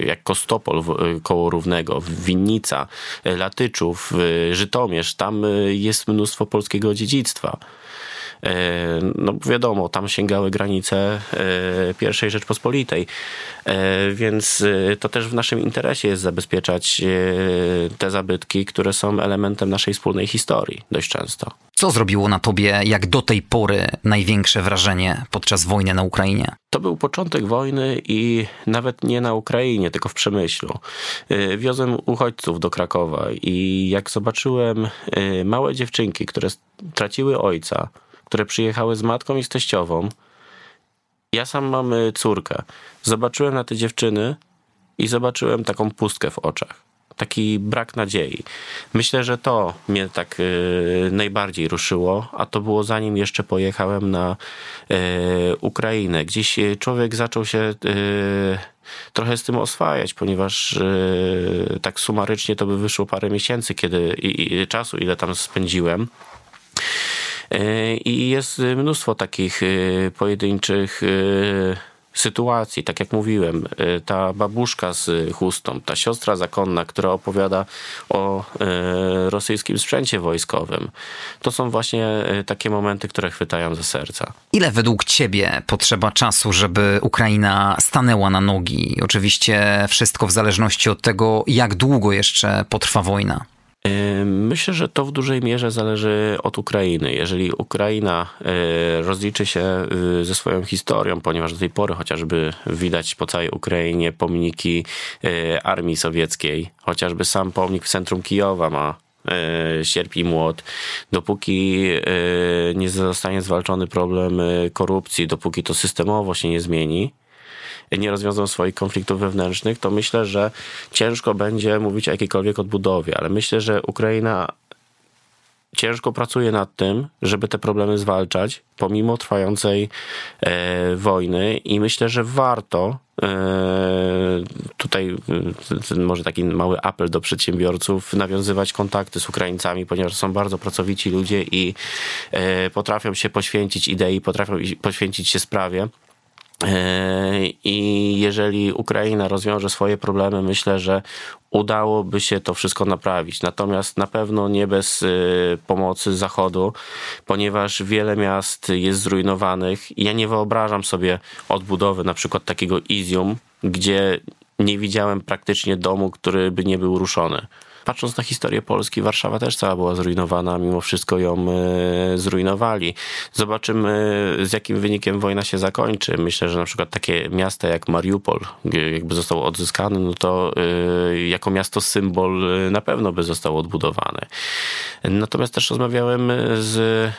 jak Kostopol koło Równego, Winnica, Latyczów, Żytomierz, tam jest mnóstwo polskiego dziedzictwa. E, no wiadomo, tam sięgały granice e, I Rzeczpospolitej, e, więc to też w naszym interesie jest zabezpieczać te zabytki, które są elementem naszej wspólnej historii dość często. Co zrobiło na tobie, jak do tej pory, największe wrażenie podczas wojny na Ukrainie? To był początek wojny i nawet nie na Ukrainie, tylko w Przemyślu. Wiozłem uchodźców do Krakowa i jak zobaczyłem małe dziewczynki, które traciły ojca, które przyjechały z matką i z teściową. Ja sam mam y, córkę. Zobaczyłem na te dziewczyny i zobaczyłem taką pustkę w oczach. Taki brak nadziei. Myślę, że to mnie tak y, najbardziej ruszyło, a to było zanim jeszcze pojechałem na y, Ukrainę. Gdzieś y, człowiek zaczął się y, trochę z tym oswajać, ponieważ y, tak sumarycznie to by wyszło parę miesięcy, kiedy i, i czasu, ile tam spędziłem. E, I jest mnóstwo takich e, pojedynczych e, sytuacji, tak jak mówiłem, ta babuszka z chustą, ta siostra zakonna, która opowiada o rosyjskim sprzęcie wojskowym. To są właśnie takie momenty, które chwytają za serca. Ile według ciebie potrzeba czasu, żeby Ukraina stanęła na nogi? Oczywiście wszystko w zależności od tego, jak długo jeszcze potrwa wojna. Myślę, że to w dużej mierze zależy od Ukrainy. Jeżeli Ukraina e, rozliczy się e, ze swoją historią, ponieważ do tej pory chociażby widać po całej Ukrainie pomniki e, armii sowieckiej, chociażby sam pomnik w centrum Kijowa ma sierp i młot, dopóki nie zostanie zwalczony problem korupcji, dopóki to systemowo się nie zmieni, nie rozwiążą swoich konfliktów wewnętrznych, to myślę, że ciężko będzie mówić o jakiejkolwiek odbudowie, ale myślę, że Ukraina ciężko pracuje nad tym, żeby te problemy zwalczać, pomimo trwającej e, wojny i myślę, że warto e, tutaj e, może taki mały apel do przedsiębiorców, nawiązywać kontakty z Ukraińcami, ponieważ są bardzo pracowici ludzie i e, potrafią się poświęcić idei, potrafią poświęcić się sprawie. E, I jeżeli Ukraina rozwiąże swoje problemy, myślę, że udałoby się to wszystko naprawić. Natomiast na pewno nie bez e, pomocy Zachodu, ponieważ wiele miast jest zrujnowanych. Ja nie wyobrażam sobie odbudowy na przykład takiego Izium, gdzie nie widziałem praktycznie domu, który by nie był ruszony patrząc na historię Polski, Warszawa też cała była zrujnowana, mimo wszystko ją e, zrujnowali. Zobaczymy, z jakim wynikiem wojna się zakończy. Myślę, że na przykład takie miasta jak Mariupol, jakby został odzyskany, no to e, jako miasto symbol e, na pewno by został odbudowany. Natomiast też rozmawiałem z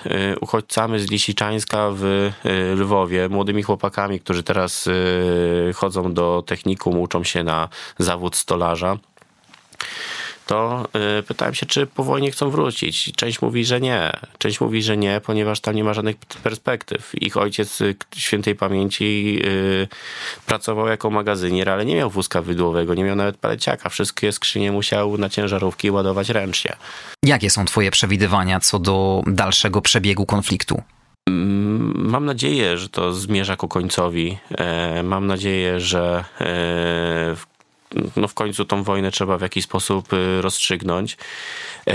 uchodźcami z Lisiczańska w Lwowie, młodymi chłopakami, którzy teraz chodzą do technikum, uczą się na zawód stolarza to y, pytałem się, czy po wojnie chcą wrócić. Część mówi, że nie. Część mówi, że nie, ponieważ tam nie ma żadnych perspektyw. Ich ojciec y, świętej pamięci y, pracował jako magazynier, ale nie miał wózka wydłowego, nie miał nawet paleciaka. Wszystkie skrzynie musiał na ciężarówki ładować ręcznie. Jakie są twoje przewidywania co do dalszego przebiegu konfliktu? Mm, mam nadzieję, że to zmierza ku końcowi. E, mam nadzieję, że e, w no w końcu tą wojnę trzeba w jakiś sposób y, rozstrzygnąć. E,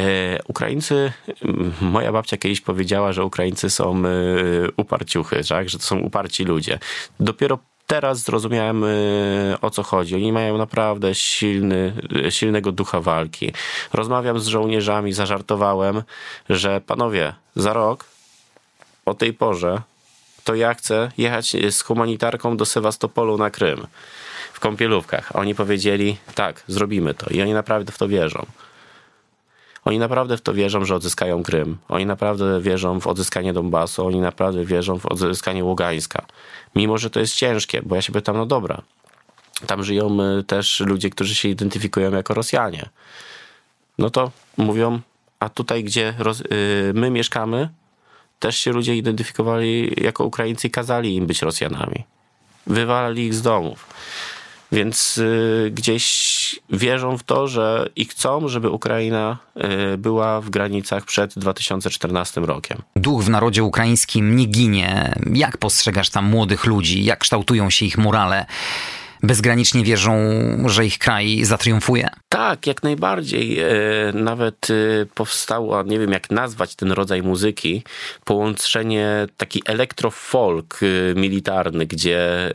Ukraińcy, moja babcia kiedyś powiedziała, że Ukraińcy są y, uparciuchy, tak? że to są uparci ludzie. Dopiero teraz zrozumiałem o co chodzi. Oni mają naprawdę silny, silnego ducha walki. Rozmawiam z żołnierzami, zażartowałem, że panowie, za rok o tej porze to ja chcę jechać z humanitarką do Sewastopolu na Krym kąpielówkach. Oni powiedzieli, tak, zrobimy to. I oni naprawdę w to wierzą. Oni naprawdę w to wierzą, że odzyskają Krym. Oni naprawdę wierzą w odzyskanie Donbasu. Oni naprawdę wierzą w odzyskanie Ługańska. Mimo, że to jest ciężkie, bo ja się pytam, no dobra, tam żyją y, też ludzie, którzy się identyfikują jako Rosjanie. No to mówią, a tutaj, gdzie y, my mieszkamy, też się ludzie identyfikowali jako Ukraińcy i kazali im być Rosjanami. Wywalali ich z domów. Więc y, gdzieś wierzą w to, że i chcą, żeby Ukraina y, była w granicach przed 2014 rokiem. Duch w narodzie ukraińskim nie ginie. Jak postrzegasz tam młodych ludzi? Jak kształtują się ich morale? Bezgranicznie wierzą, że ich kraj zatriumfuje? Tak, jak najbardziej. E, nawet e, powstała, nie wiem jak nazwać ten rodzaj muzyki, połączenie taki elektrofolk e, militarny, gdzie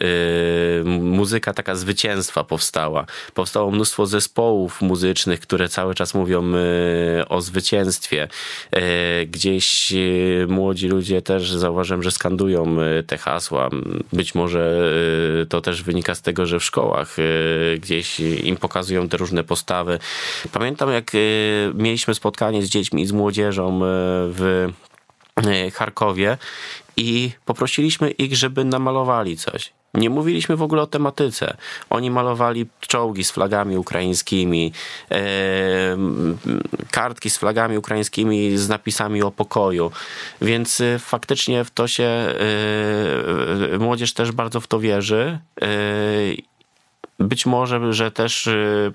muzyka taka zwycięstwa powstała. Powstało mnóstwo zespołów muzycznych, które cały czas mówią o zwycięstwie. Gdzieś młodzi ludzie też zauważyłem, że skandują te hasła. Być może to też wynika z tego, że że w szkołach y, gdzieś im pokazują te różne postawy. Pamiętam, jak y, mieliśmy spotkanie z dziećmi i z młodzieżą y, w Charkowie i poprosiliśmy ich, żeby namalowali coś. Nie mówiliśmy w ogóle o tematyce. Oni malowali czołgi z flagami ukraińskimi, e, kartki z flagami ukraińskimi z napisami o pokoju. Więc faktycznie w to się e, młodzież też bardzo w to wierzy. E, być może, że też y,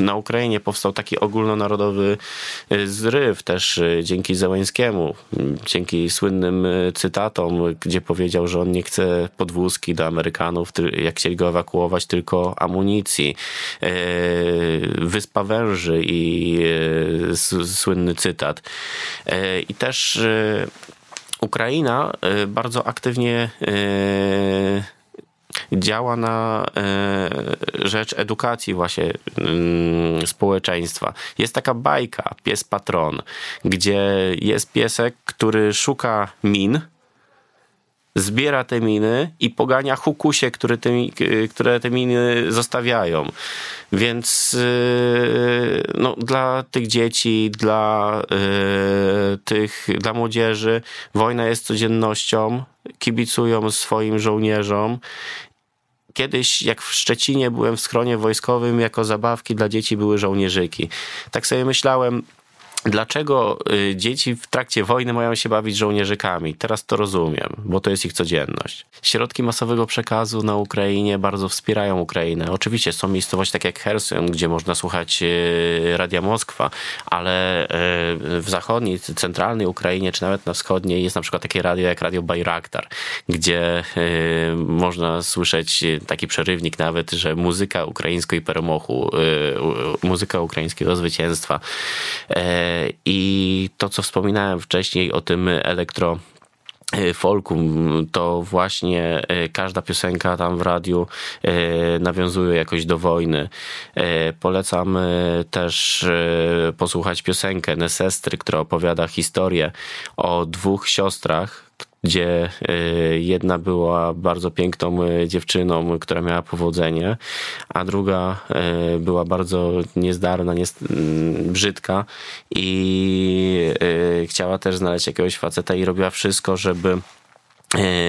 na Ukrainie powstał taki ogólnonarodowy y, zryw też y, dzięki Zełańskiemu, dzięki słynnym cytatom, gdzie powiedział, że on nie chce podwózki do Amerykanów, jak chcieli go ewakuować, tylko amunicji. Wyspa Węży i słynny cytat. I też Ukraina bardzo aktywnie działa na e, rzecz edukacji właśnie mm, społeczeństwa. Jest taka bajka, pies patron, gdzie jest piesek, który szuka min, zbiera te miny i pogania hukusie, które te, które te miny zostawiają. Więc y, no, dla tych dzieci, dla y, tych, dla młodzieży wojna jest codziennością, kibicują swoim żołnierzom kiedyś, jak w Szczecinie byłem w schronie wojskowym, jako zabawki dla dzieci były żołnierzyki. Tak sobie myślałem, Dlaczego y, dzieci w trakcie wojny mają się bawić żołnierzykami? Teraz to rozumiem, bo to jest ich codzienność. Środki masowego przekazu na Ukrainie bardzo wspierają Ukrainę. Oczywiście są miejscowości takie jak Herson, gdzie można słuchać y, Radia Moskwa, ale y, w zachodniej, centralnej Ukrainie, czy nawet na wschodniej jest na przykład takie radio jak Radio Bayraktar, gdzie można słyszeć taki przerywnik nawet, że muzyka ukraińskiego peremochu, muzyka ukraińskiego zwycięstwa i to, co wspominałem wcześniej o tym elektro folku, to właśnie e, każda piosenka tam w radiu e, nawiązuje jakoś do wojny. E, polecam też posłuchać piosenkę Nesestry, która opowiada historię o dwóch siostrach, gdzie y, jedna była bardzo piękną y, dziewczyną, która miała powodzenie, a druga y, była bardzo niezdarna, mm, brzydka i chciała też znaleźć jakiegoś faceta i robiła wszystko, żeby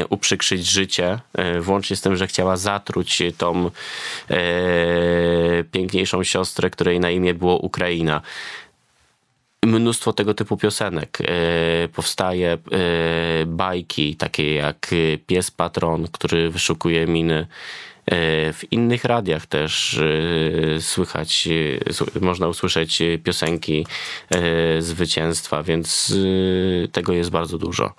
uprzykrzyć życie, włącznie z tym, że chciała zatruć tą piękniejszą siostrę, której na imię było Ukraina mnóstwo tego typu piosenek. E, powstaje e, bajki takie jak Pies Patron, który wyszukuje miny. E, w innych radiach też słychać, można usłyszeć piosenki zwycięstwa, więc tego jest bardzo dużo.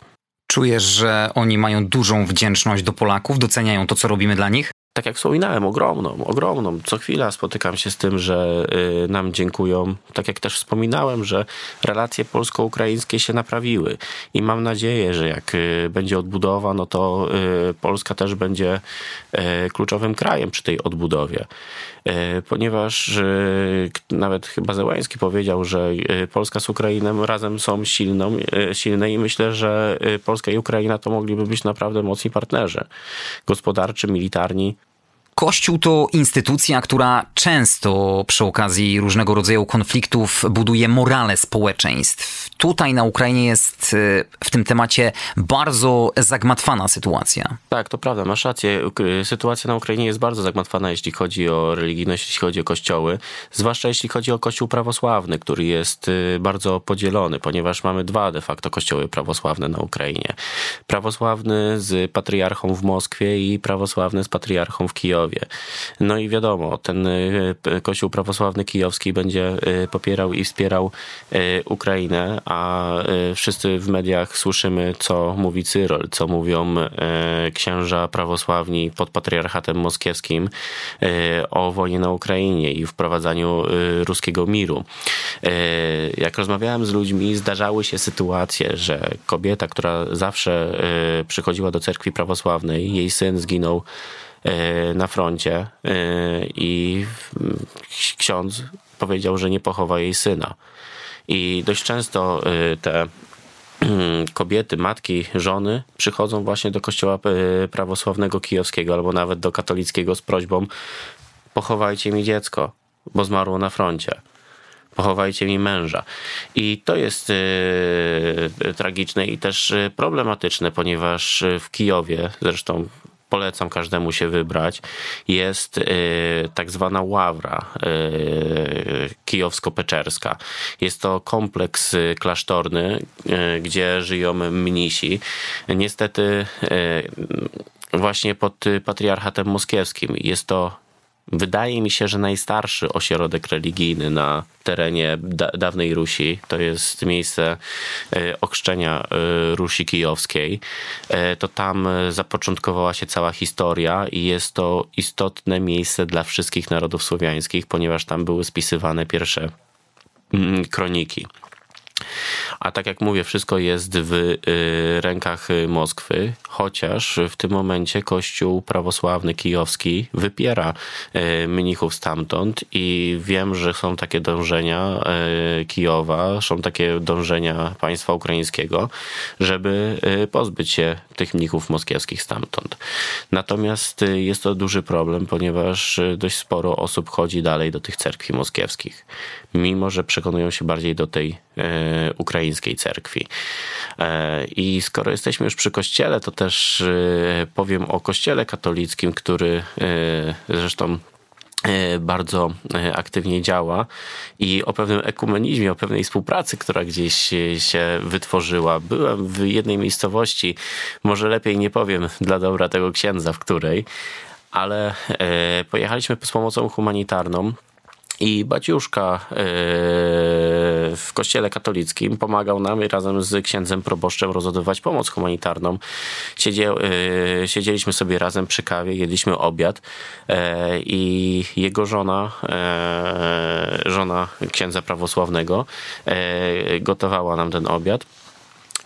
Czujesz, że oni mają dużą wdzięczność do Polaków, doceniają to, co robimy dla nich? Tak jak wspominałem, ogromną, ogromną. Co chwila spotykam się z tym, że y, nam dziękują. Tak jak też wspominałem, że relacje polsko-ukraińskie się naprawiły i mam nadzieję, że jak y, będzie odbudowa, no to y, Polska też będzie kluczowym krajem przy tej odbudowie. Ponieważ nawet chyba Zełański powiedział, że Polska z Ukrainą razem są silną, silne i myślę, że Polska i Ukraina to mogliby być naprawdę mocni partnerzy gospodarczy, militarni. Kościół to instytucja, która często przy okazji różnego rodzaju konfliktów buduje morale społeczeństw. Tutaj na Ukrainie jest y, w tym temacie bardzo zagmatwana sytuacja. Tak, to prawda, masz rację. Sytuacja na Ukrainie jest bardzo zagmatwana, jeśli chodzi o religijność, jeśli chodzi o kościoły, zwłaszcza jeśli chodzi o kościół prawosławny, który jest y, bardzo podzielony, ponieważ mamy dwa de facto kościoły prawosławne na Ukrainie. Prawosławny z patriarchą w Moskwie i prawosławny z patriarchą w Kijowie. Kijowie. No i wiadomo, ten Kościół prawosławny kijowski będzie popierał i wspierał Ukrainę, a wszyscy w mediach słyszymy, co mówi Cyrol, co mówią księża prawosławni pod patriarchatem moskiewskim o wojnie na Ukrainie i wprowadzaniu ruskiego miru. Jak rozmawiałem z ludźmi, zdarzały się sytuacje, że kobieta, która zawsze przychodziła do cerkwi prawosławnej, jej syn zginął na froncie e, i ksiądz powiedział, że nie pochowa jej syna. I dość często e, te kobiety, matki, żony przychodzą właśnie do kościoła prawosławnego kijowskiego albo nawet do katolickiego z prośbą pochowajcie mi dziecko, bo zmarło na froncie. Pochowajcie mi męża. I to jest tragiczne i też problematyczne, ponieważ w Kijowie, zresztą polecam każdemu się wybrać, jest y, tak zwana ławra y, kijowsko-peczerska. Jest to kompleks y, klasztorny, gdzie żyją mnisi. Niestety właśnie pod patriarchatem moskiewskim. Jest to Wydaje mi się, że najstarszy ośrodek religijny na terenie da dawnej Rusi to jest miejsce e, ochrzczenia e, Rusi Kijowskiej. E, to tam zapoczątkowała się cała historia i jest to istotne miejsce dla wszystkich narodów słowiańskich, ponieważ tam były spisywane pierwsze mm, kroniki. A tak jak mówię, wszystko jest w y, rękach Moskwy, chociaż w tym momencie Kościół prawosławny kijowski wypiera y, mnichów stamtąd i wiem, że są takie dążenia y, Kijowa, są takie dążenia państwa ukraińskiego, żeby pozbyć się tych mnichów moskiewskich stamtąd. Natomiast jest to duży problem, ponieważ dość sporo osób chodzi dalej do tych cerkwi moskiewskich, mimo że przekonują się bardziej do tej ukraińskiej cerkwi. E, I skoro jesteśmy już przy kościele, to też e, powiem o kościele katolickim, który e, zresztą bardzo aktywnie działa i o pewnym ekumenizmie, o pewnej współpracy, która gdzieś się wytworzyła. Byłem w jednej miejscowości, może lepiej nie powiem dla dobra tego księdza, w której, ale pojechaliśmy z pomocą humanitarną i Baciuszka e, w kościele katolickim pomagał nam razem z księdzem proboszczem rozładowywać pomoc humanitarną. Siedzie, e, siedzieliśmy sobie razem przy kawie, jedliśmy obiad e, i jego żona, żona księdza prawosławnego, gotowała nam ten obiad.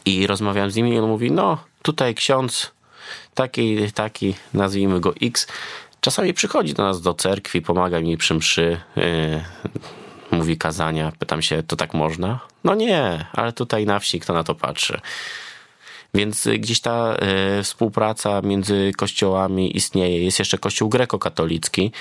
I rozmawiałem z nim i on mówi, no tutaj ksiądz taki, taki, nazwijmy go X, Czasami przychodzi do nas do cerkwi, pomaga mi przy mszy, yy, mówi kazania. Pytam się, to tak można? No nie, ale tutaj na wsi kto na to patrzy. Więc gdzieś ta y, współpraca między kościołami istnieje. Jest jeszcze kościół grekokatolicki,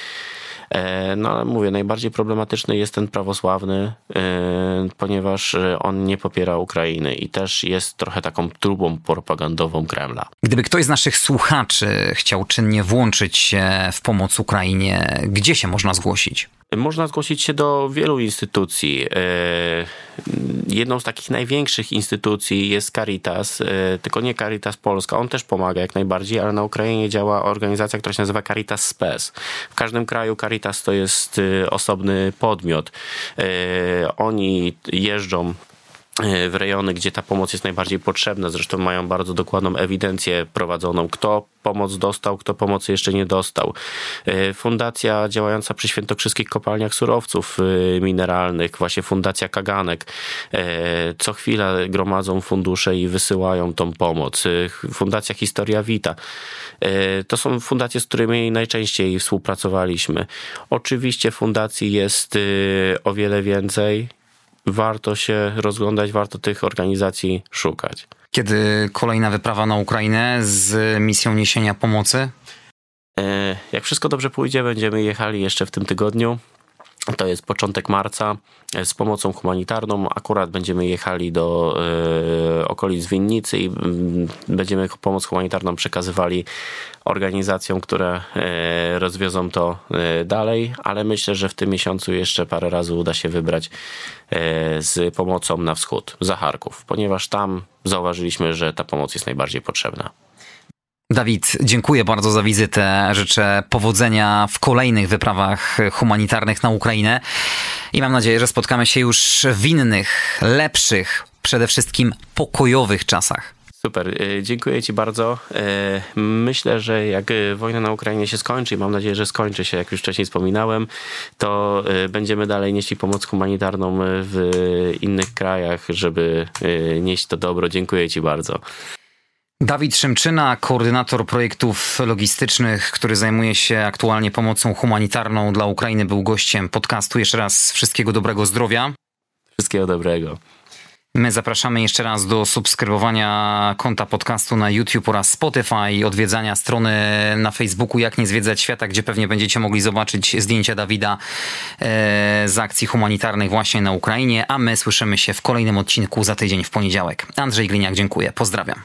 E, no ale mówię, najbardziej problematyczny jest ten prawosławny, e, ponieważ on nie popiera Ukrainy i też jest trochę taką trubą propagandową Kremla. Gdyby ktoś z naszych słuchaczy chciał czynnie włączyć się w pomoc Ukrainie, gdzie się można zgłosić? Można zgłosić się do wielu instytucji. E, jedną z takich największych instytucji jest Caritas, e, tylko nie Caritas Polska. On też pomaga jak najbardziej, ale na Ukrainie działa organizacja, która się nazywa Caritas Spes. W każdym kraju Caritas to jest e, osobny podmiot. Oni jeżdżą w rejony, gdzie ta pomoc jest najbardziej potrzebna. Zresztą mają bardzo dokładną ewidencję prowadzoną, kto pomoc dostał, kto pomocy jeszcze nie dostał. Fundacja działająca przy świętokrzyskich kopalniach surowców mineralnych, właśnie Fundacja Kaganek, co chwila gromadzą fundusze i wysyłają tą pomoc. Fundacja Historia Vita. To są fundacje, z którymi najczęściej współpracowaliśmy. Oczywiście fundacji jest o wiele więcej warto się rozglądać, warto tych organizacji szukać. Kiedy kolejna wyprawa na Ukrainę z misją niesienia pomocy? E, jak wszystko dobrze pójdzie, będziemy jechali jeszcze w tym tygodniu. To jest początek marca z pomocą humanitarną. Akurat będziemy jechali do y, okolic Winnicy i y, będziemy pomoc humanitarną przekazywali organizacjom, które y, rozwiozą to dalej, ale myślę, że w tym miesiącu jeszcze parę razy uda się wybrać z pomocą na wschód, za Charków, ponieważ tam zauważyliśmy, że ta pomoc jest najbardziej potrzebna. Dawid, dziękuję bardzo za wizytę. Życzę powodzenia w kolejnych wyprawach humanitarnych na Ukrainę i mam nadzieję, że spotkamy się już w innych, lepszych, przede wszystkim pokojowych czasach. Super, y, dziękuję Ci bardzo. Y, myślę, że jak wojna na Ukrainie się skończy i mam nadzieję, że skończy się, jak już wcześniej wspominałem, to będziemy dalej nieśli pomoc humanitarną w innych krajach, żeby nieść to dobro. Dziękuję Ci bardzo. Dawid Szymczyna, koordynator projektów logistycznych, który zajmuje się aktualnie pomocą humanitarną dla Ukrainy, był gościem podcastu. Jeszcze raz wszystkiego dobrego zdrowia. Wszystkiego dobrego. My zapraszamy jeszcze raz do subskrybowania konta podcastu na YouTube oraz Spotify, odwiedzania strony na Facebooku Jak nie zwiedzać świata, gdzie pewnie będziecie mogli zobaczyć zdjęcia Dawida e, z akcji humanitarnych właśnie na Ukrainie, a my słyszymy się w kolejnym odcinku za tydzień w poniedziałek. Andrzej Gliniak, dziękuję. Pozdrawiam.